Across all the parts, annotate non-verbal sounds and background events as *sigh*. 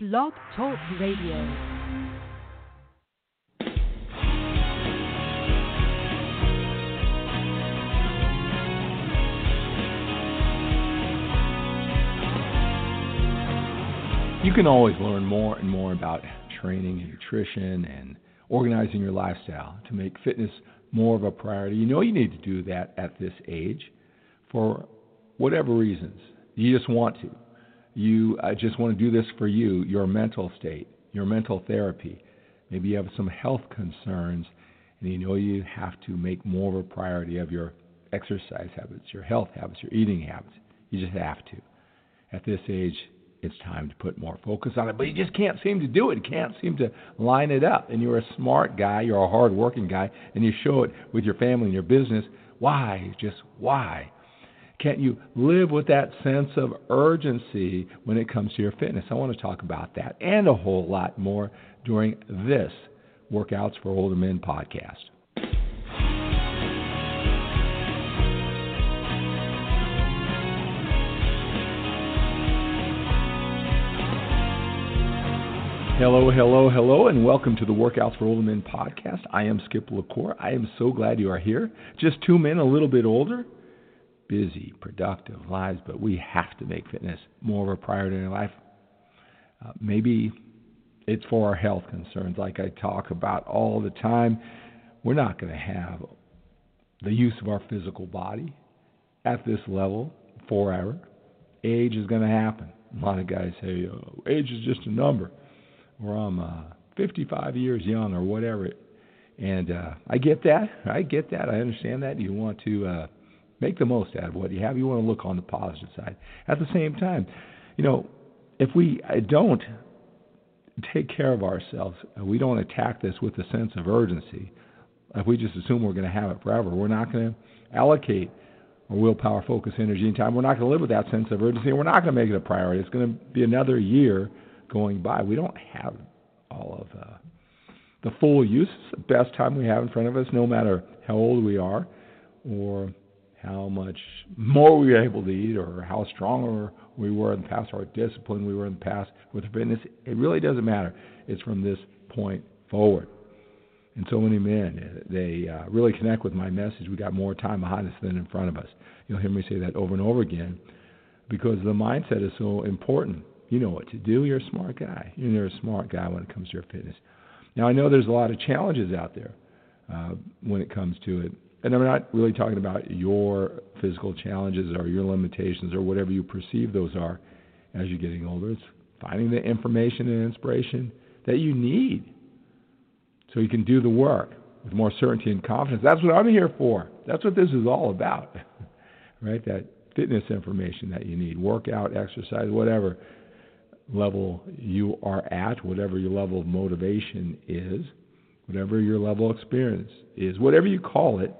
Blog Talk Radio. You can always learn more and more about training and nutrition and organizing your lifestyle to make fitness more of a priority. You know you need to do that at this age for whatever reasons. You just want to. You uh, just want to do this for you, your mental state, your mental therapy. Maybe you have some health concerns and you know you have to make more of a priority of your exercise habits, your health habits, your eating habits. You just have to. At this age, it's time to put more focus on it. But you just can't seem to do it. Can't seem to line it up. And you're a smart guy, you're a hard working guy, and you show it with your family and your business. Why? Just why? Can't you live with that sense of urgency when it comes to your fitness? I want to talk about that and a whole lot more during this Workouts for Older Men podcast. Hello, hello, hello, and welcome to the Workouts for Older Men podcast. I am Skip LaCour. I am so glad you are here. Just two men, a little bit older, busy, productive lives, but we have to make fitness more of a priority in our life. Uh, maybe it's for our health concerns, like I talk about all the time. We're not going to have the use of our physical body at this level forever. Age is going to happen. A lot of guys say, oh, age is just a number, or I'm uh, 55 years young, or whatever. And uh, I get that. I get that. I understand that. You want to uh, Make the most out of what you have. You want to look on the positive side. At the same time, you know, if we uh, don't take care of ourselves, uh, we don't attack this with a sense of urgency. If we just assume we're going to have it forever, we're not going to allocate our willpower, focus, energy, and time. We're not going to live with that sense of urgency, we're not going to make it a priority. It's going to be another year going by. We don't have all of uh, the full use. The best time we have in front of us, no matter how old we are or how much more we were able to eat or how stronger we were in the past or disciplined we were in the past with fitness. It really doesn't matter. It's from this point forward. And so many men, they uh, really connect with my message. We got more time behind us than in front of us. You'll hear me say that over and over again because the mindset is so important. You know what to do. You're a smart guy. You're a smart guy when it comes to your fitness. Now, I know there's a lot of challenges out there uh, when it comes to it and I'm not really talking about your physical challenges or your limitations or whatever you perceive those are as you're getting older. It's finding the information and inspiration that you need so you can do the work with more certainty and confidence. That's what I'm here for. That's what this is all about, *laughs* right? That fitness information that you need, workout, exercise, whatever level you are at, whatever your level of motivation is, whatever your level of experience is, whatever you call it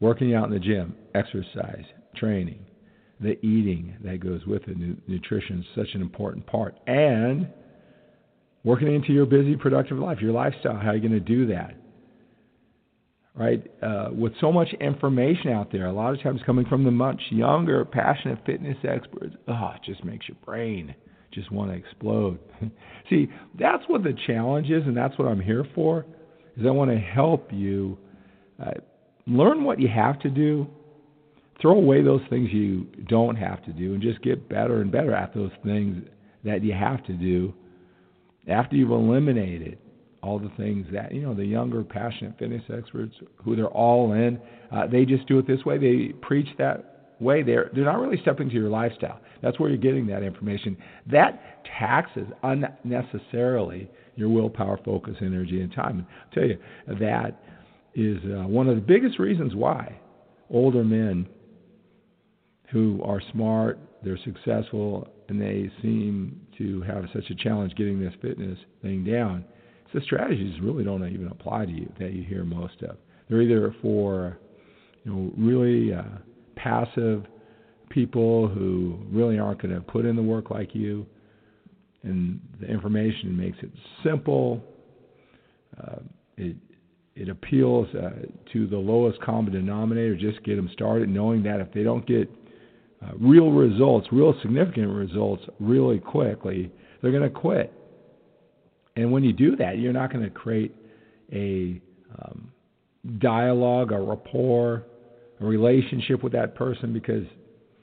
working out in the gym, exercise, training, the eating that goes with it, nutrition is such an important part, and working into your busy, productive life, your lifestyle. How are you going to do that? Right? Uh, with so much information out there, a lot of times coming from the much younger, passionate fitness experts, oh, it just makes your brain just want to explode. *laughs* See, that's what the challenge is, and that's what I'm here for. Is I want to help you uh, learn what you have to do, throw away those things you don't have to do, and just get better and better at those things that you have to do. After you've eliminated all the things that you know the younger passionate fitness experts who they're all in uh, they just do it this way. They preach that way. They're they're not really stepping into your lifestyle. That's where you're getting that information. That taxes unnecessarily your willpower focus energy and time. And i'll tell you that is uh, one of the biggest reasons why older men who are smart, they're successful, and they seem to have such a challenge getting this fitness thing down. It's the strategies really don't even apply to you that you hear most of. They're either for you know really uh, passive people who really aren't going to put in the work like you, and the information makes it simple. Uh, it it appeals uh, to the lowest common denominator. Just get them started, knowing that if they don't get uh, real results, real significant results, really quickly, they're going to quit. And when you do that, you're not going to create a um, dialogue, a rapport, a relationship with that person because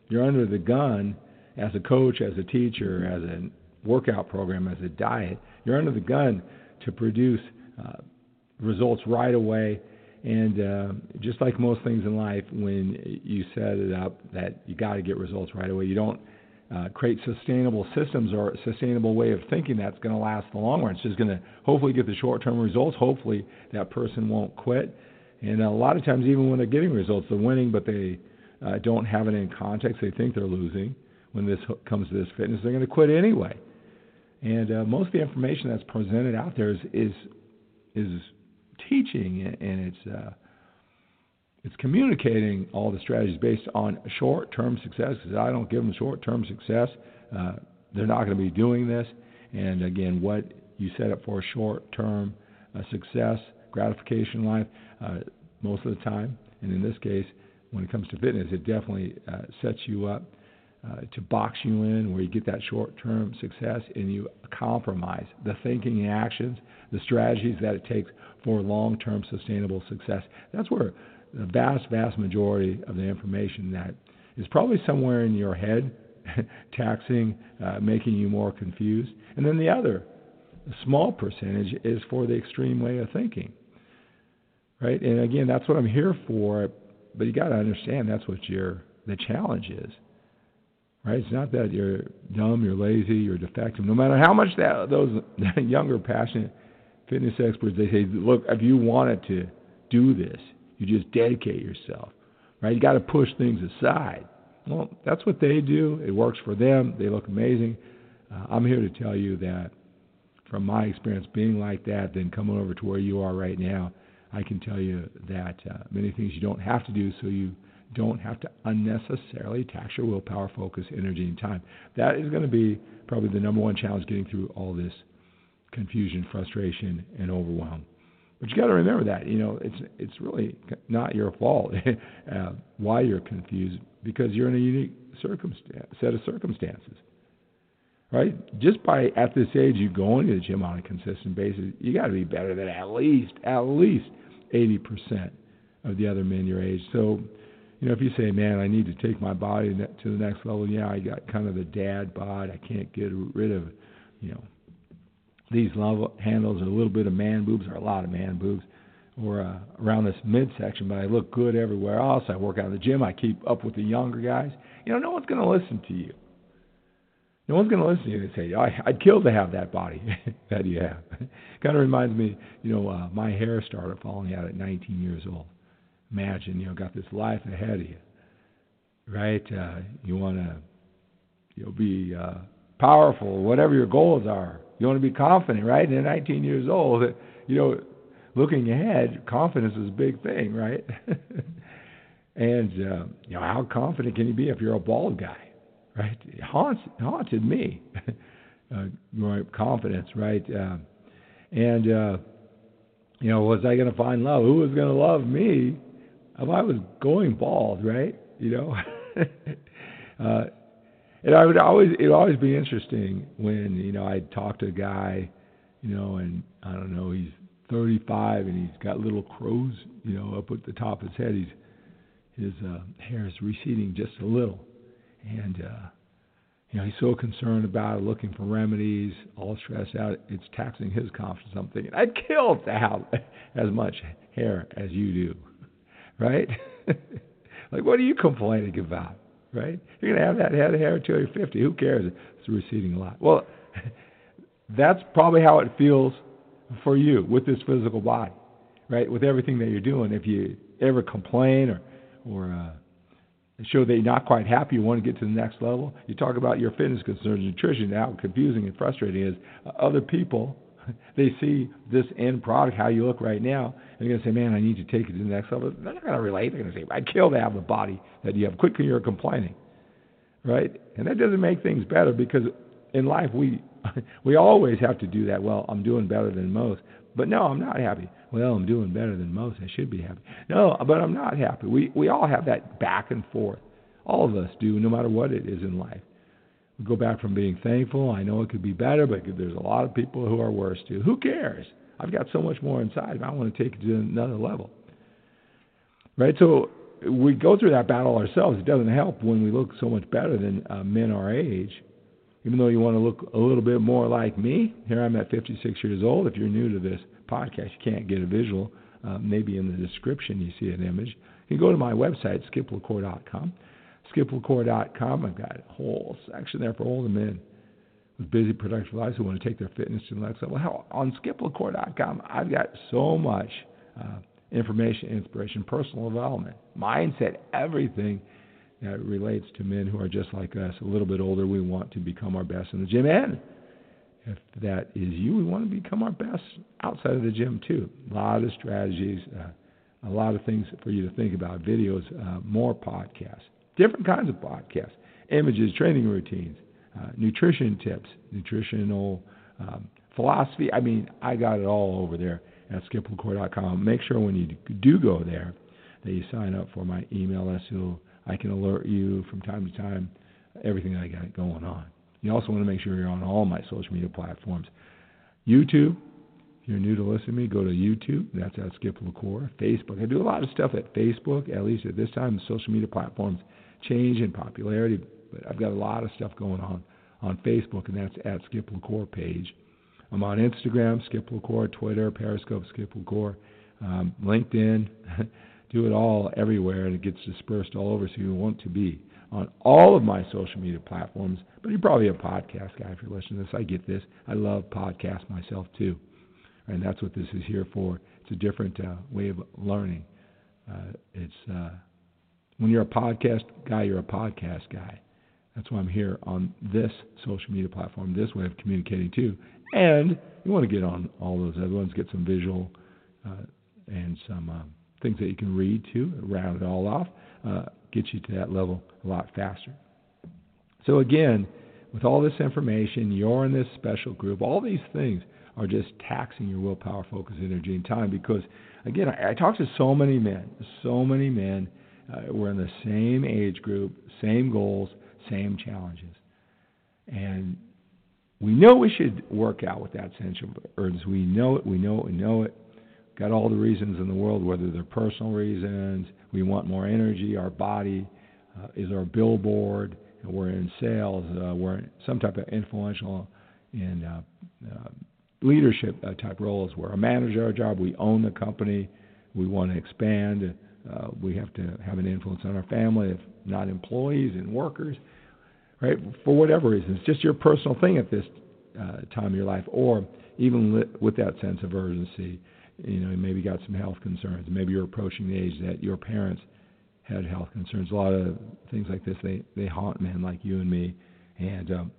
you're under the gun as a coach, as a teacher, as a workout program, as a diet. You're under the gun to produce uh, results right away. And uh, just like most things in life, when you set it up that you got to get results right away, you don't uh, create sustainable systems or a sustainable way of thinking that's going to last the long run. It's just going to hopefully get the short term results. Hopefully that person won't quit. And a lot of times, even when they're getting results, they're winning, but they uh, don't have it in context. They think they're losing. When this comes to this fitness, they're going to quit anyway. And uh, most of the information that's presented out there is is, is teaching, and it's uh, it's communicating all the strategies based on short-term success. Because I don't give them short-term success, uh, they're not going to be doing this. And again, what you set up for short-term uh, success, gratification life, uh, most of the time, and in this case, when it comes to fitness, it definitely uh, sets you up uh, to box you in where you get that short term success and you compromise the thinking and actions, the strategies that it takes for long term sustainable success. That's where the vast, vast majority of the information that is probably somewhere in your head, *laughs* taxing, uh, making you more confused. And then the other, small percentage, is for the extreme way of thinking. Right? And again, that's what I'm here for, but you got to understand that's what your the challenge is. Right? It's not that you're dumb, you're lazy, you're defective. No matter how much that those *laughs* younger, passionate fitness experts they say, look, if you wanted to do this, you just dedicate yourself. Right? You got to push things aside. Well, that's what they do. It works for them. They look amazing. Uh, I'm here to tell you that from my experience being like that, then coming over to where you are right now, I can tell you that uh, many things you don't have to do so you don't have to unnecessarily tax your willpower, focus, energy, and time. That is going to be probably the number one challenge getting through all this confusion, frustration, and overwhelm. But you got to remember that you know it's it's really not your fault *laughs* uh, why you're confused because you're in a unique circumstance, set of circumstances, right? Just by at this age you going to the gym on a consistent basis, you got to be better than at least at least eighty percent of the other men your age. So you know, if you say, man, I need to take my body to the next level, yeah, I got kind of the dad bod. I can't get rid of, you know, these level handles or a little bit of man boobs or a lot of man boobs or uh, around this midsection, but I look good everywhere else. I work out in the gym. I keep up with the younger guys. You know, no one's going to listen to you. No one's going to listen to you and say, I, I'd kill to have that body *laughs* that you have. *laughs* kind of reminds me, you know, uh, my hair started falling out at 19 years old imagine, you know, got this life ahead of you, right? Uh, you want to, you know, be uh, powerful, whatever your goals are. You want to be confident, right? And at 19 years old, you know, looking ahead, confidence is a big thing, right? *laughs* and uh, you know, how confident can you be if you're a bald guy, right? It haunts haunted me, *laughs* uh, my confidence, right? Uh, and uh, you know, was I going to find love? Who was going to love me? if I was going bald, right? You know, *laughs* uh, and I would always it would always be interesting when you know I'd talk to a guy, you know, and I don't know he's 35 and he's got little crows, you know, up at the top of his head. He's his uh, hair is receding just a little, and uh, you know he's so concerned about it, looking for remedies, all stressed out. It's taxing his confidence. I'm thinking I'd kill to have as much hair as you do *laughs* right? *laughs* like, what are you complaining about, right? You're going to have that head of hair until you're 50. Who cares? It's receding a lot. Well, *laughs* that's probably how it feels for you with this physical body, right? With everything that you're doing. If you ever complain or, or uh, show that you're not quite happy, you want to get to the next level, you talk about your fitness concerns, nutrition, how confusing and frustrating it is. Uh, other people *laughs* they see this end product, how you look right now, and they're going to say, man, I need to take it to the next level. They're not going to relate. They're going to say, I'd kill to have the body that you have. Quickly, you're complaining, right? And that doesn't make things better because in life we *laughs* we always have to do that. Well, I'm doing better than most, but no, I'm not happy. Well, I'm doing better than most. I should be happy. No, but I'm not happy. We we all have that back and forth All of us do, no matter what it is in life. Go back from being thankful. I know it could be better, but there's a lot of people who are worse too. Who cares? I've got so much more inside. I want to take it to another level. Right? So we go through that battle ourselves. It doesn't help when we look so much better than uh, men our age. Even though you want to look a little bit more like me, here I'm at 56 years old. If you're new to this podcast, you can't get a visual. Uh, maybe in the description you see an image. You can go to my website, skiplacour.com. Skiplacour.com, I've got a whole section there for older men with busy, productive lives who want to take their fitness to the next level. Hell, on skiplacour.com, I've got so much uh, information, inspiration, personal development, mindset, everything that relates to men who are just like us, a little bit older. We want to become our best in the gym. And if that is you, we want to become our best outside of the gym too. A lot of strategies, uh, a lot of things for you to think about, videos, uh, more podcasts, different kinds of podcasts, images, training routines, uh, nutrition tips, nutritional um, philosophy. I mean, I got it all over there at skiplacour.com. Make sure when you do go there that you sign up for my email list so I can alert you from time to time everything I got going on. You also want to make sure you're on all my social media platforms. YouTube, if you're new to listen to me, go to YouTube. That's at Skip LaCour. Facebook, I do a lot of stuff at Facebook, at least at this time. Social media platforms change in popularity, but I've got a lot of stuff going on on Facebook, and that's at Skip LaCour page. I'm on Instagram, Skip LaCour, Twitter, Periscope, Skip LaCour, um, LinkedIn. *laughs* do it all everywhere, and it gets dispersed all over, so you want to be on all of my social media platforms. But you're probably a podcast guy if you're listening to this. I get this. I love podcasts myself too, and that's what this is here for. It's a different uh, way of learning. Uh, it's uh, when you're a podcast guy, you're a podcast guy. That's why I'm here on this social media platform, this way of communicating too. And you want to get on all those other ones, get some visual uh, and some uh, things that you can read too, round it all off, uh, get you to that level a lot faster. So again, with all this information, you're in this special group. All these things are just taxing your willpower, focus, energy, and time. Because again, I, I talk to so many men, so many men. Uh, we're in the same age group, same goals, same challenges, and we know we should work out with that sense of urgency. We know it. We know it. We know it got all the reasons in the world, whether they're personal reasons, we want more energy, our body uh, is our billboard, and we're in sales, uh, we're in some type of influential in uh, uh, leadership uh, type roles. We're a manager, our job, we own the company, we want to expand, uh, we have to have an influence on our family, if not employees and workers, right? For whatever reason, it's just your personal thing at this uh, time of your life, or even li- with that sense of urgency you know, maybe got some health concerns. Maybe you're approaching the age that your parents had health concerns. A lot of things like this they they haunt men like you and me. And um,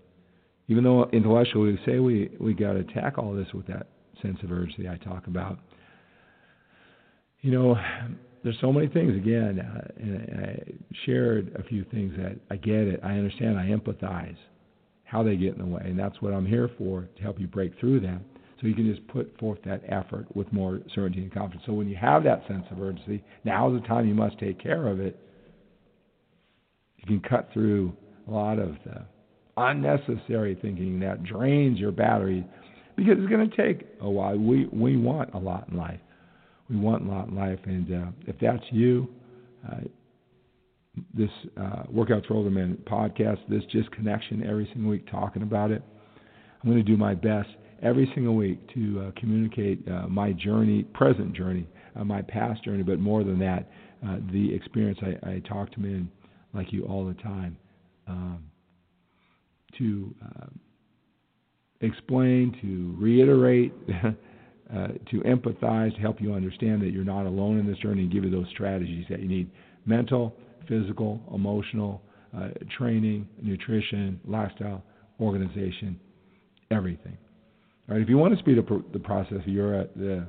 even though intellectually we say we we got to tackle all this with that sense of urgency I talk about, you know, there's so many things. Again, uh, and I shared a few things that I get it, I understand, I empathize how they get in the way, and that's what I'm here for to help you break through that so you can just put forth that effort with more certainty and confidence. So when you have that sense of urgency, now is the time you must take care of it. You can cut through a lot of the unnecessary thinking that drains your battery because it's going to take a while. We we want a lot in life. We want a lot life, and uh, if that's you, uh, this uh, Workouts for Older Men podcast, this just connection every single week talking about it. I'm going to do my best every single week to uh, communicate uh, my journey, present journey, uh, my past journey, but more than that, uh, the experience. I, I talk to men like you all the time um, to explain, to reiterate. *laughs* Uh, to empathize, to help you understand that you're not alone in this journey, and give you those strategies that you need mental, physical, emotional, uh, training, nutrition, lifestyle, organization, everything. Right? If you want to speed up the process, you're the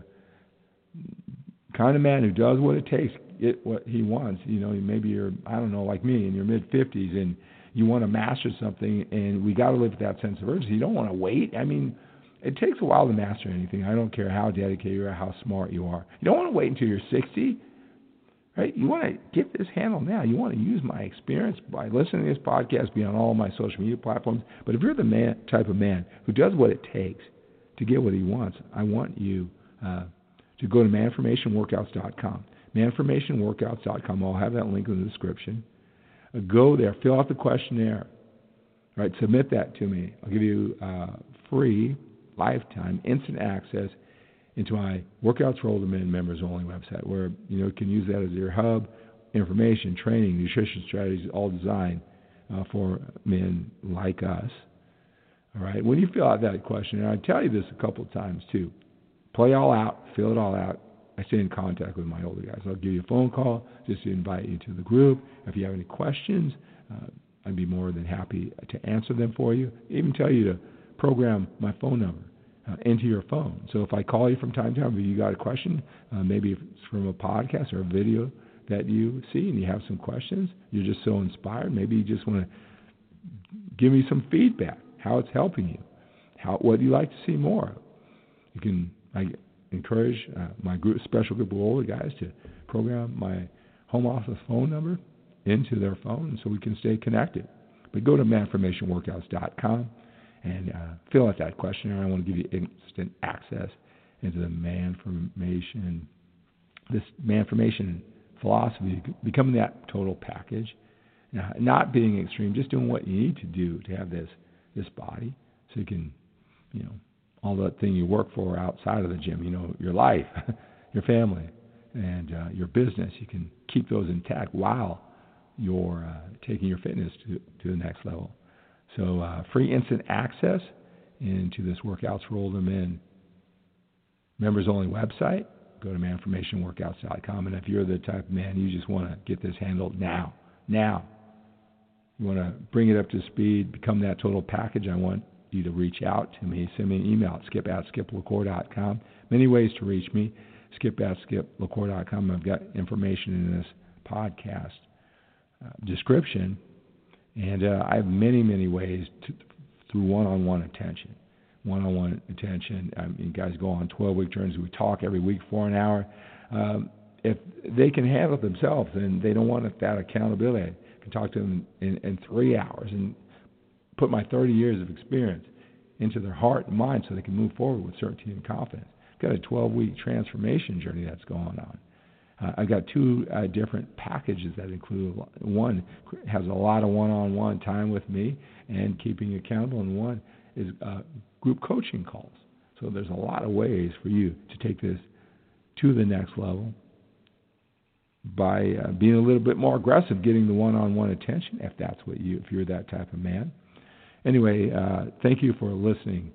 kind of man who does what it takes, get what he wants. You know, maybe you're I don't know, like me in your mid 50s, and you want to master something, and we got to live with that sense of urgency. You don't want to wait. I mean, it takes a while to master anything. I don't care how dedicated you are, how smart you are. You don't want to wait until you're 60. Right? You want to get this handle now. You want to use my experience by listening to this podcast, be on all my social media platforms. But if you're the man, type of man who does what it takes to get what he wants, I want you uh, to go to manformationworkouts.com. Manformationworkouts.com. I'll have that link in the description. Uh, go there, fill out the questionnaire. Right, submit that to me. I'll give you uh, free, lifetime, instant access into my Workouts for Older Men members only website, where you know you can use that as your hub, information, training, nutrition strategies, all designed uh, for men like us. All right. When you fill out that question, and I tell you this a couple of times too, play all out, fill it all out. I stay in contact with my older guys. I'll give you a phone call just to invite you to the group. If you have any questions, uh, I'd be more than happy to answer them for you. Even tell you to program my phone number uh, into your phone. So if I call you from time to time, if you got a question, uh, maybe it's from a podcast or a video that you see and you have some questions, you're just so inspired, maybe you just want to give me some feedback, how it's helping you, how what you like to see more. You can I encourage uh, my group, special group of older guys to program my home office phone number into their phone so we can stay connected. But go to manformationworkouts.com and uh, fill out that questionnaire. I want to give you instant access into the Manformation, this Manformation philosophy, becoming that total package, uh, not being extreme, just doing what you need to do to have this this body, so you can, you know, all that thing you work for outside of the gym, you know, your life, *laughs* your family, and uh, your business. You can keep those intact while you're uh, taking your fitness to to the next level. So, uh, free instant access into this Workouts for Older Men members only website. Go to manformationworkouts.com. And if you're the type of man you just want to get this handled now, now, you want to bring it up to speed, become that total package, I want you to reach out to me. Send me an email at skip at skiplacour.com. Many ways to reach me. Skip at skiplacour.com. I've got information in this podcast uh, description and uh, I have many, many ways to, through one-on-one attention. One-on-one attention. I mean, guys go on 12-week journeys. We talk every week for an hour. Um, if they can handle it themselves, then they don't want that accountability. I can talk to them in, in three hours and put my 30 years of experience into their heart and mind so they can move forward with certainty and confidence. I've Got a 12-week transformation journey that's going on. Uh, I've got two uh, different packages that include one has a lot of one-on-one time with me and keeping accountable, and one is uh, group coaching calls. So there's a lot of ways for you to take this to the next level by uh, being a little bit more aggressive, getting the one-on-one attention if that's what you, if you're that type of man. Anyway, uh, thank you for listening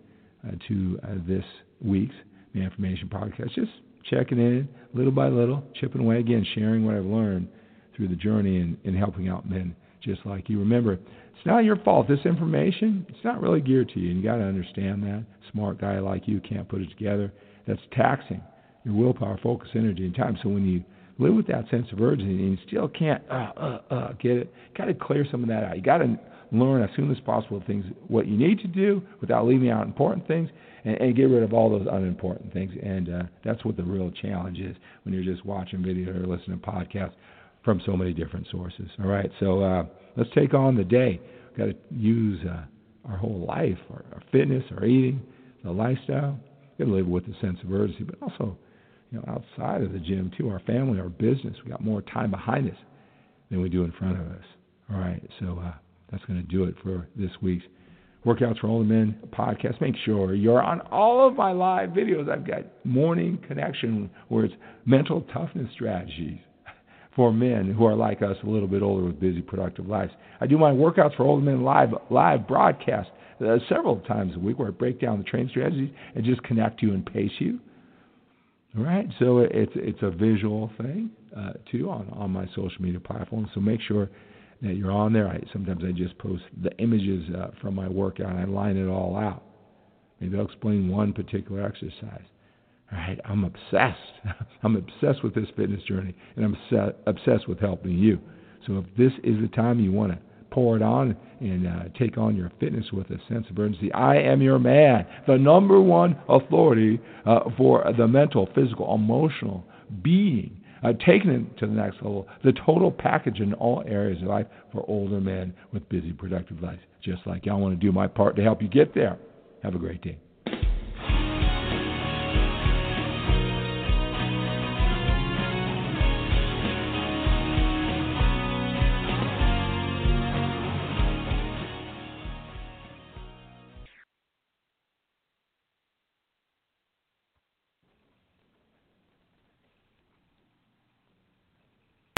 uh, to uh, this week's Manformation Podcast. Just checking in little by little, chipping away again, sharing what I've learned through the journey and, and helping out men just like you. Remember, it's not your fault. This information, it's not really geared to you, and you got to understand that. Smart guy like you can't put it together. That's taxing your willpower, focus, energy, and time. So when you live with that sense of urgency and you still can't uh, uh, uh, get it, got to clear some of that out. You got to learn as soon as possible things what you need to do without leaving out important things and, and get rid of all those unimportant things. And uh, that's what the real challenge is when you're just watching video or listening to podcasts from so many different sources. All right, so uh, let's take on the day. We've got to use uh, our whole life, our, our fitness, our eating, the lifestyle. We've got to live with a sense of urgency, but also, you know, outside of the gym too, our family, our business. We got more time behind us than we do in front of us. All right, so uh, that's going to do it for this week's Workouts for Older Men podcast. Make sure you're on all of my live videos. I've got Morning Connection, where it's mental toughness strategies for men who are like us, a little bit older with busy, productive lives. I do my Workouts for Older Men live live broadcast uh, several times a week, where I break down the training strategies and just connect you and pace you. All right, so it's it's a visual thing uh, too on on my social media platforms. So make sure that you're on there. I, sometimes I just post the images uh, from my workout and I line it all out. Maybe I'll explain one particular exercise. All right, I'm obsessed. *laughs* I'm obsessed with this fitness journey, and I'm obsessed with helping you. So if this is the time you want to pour it on and uh, take on your fitness with a sense of urgency, I am your man, the number one authority uh, for the mental, physical, emotional being taking it to the next level, the total package in all areas of life for older men with busy, productive lives. Just like you, I want to do my part to help you get there. Have a great day.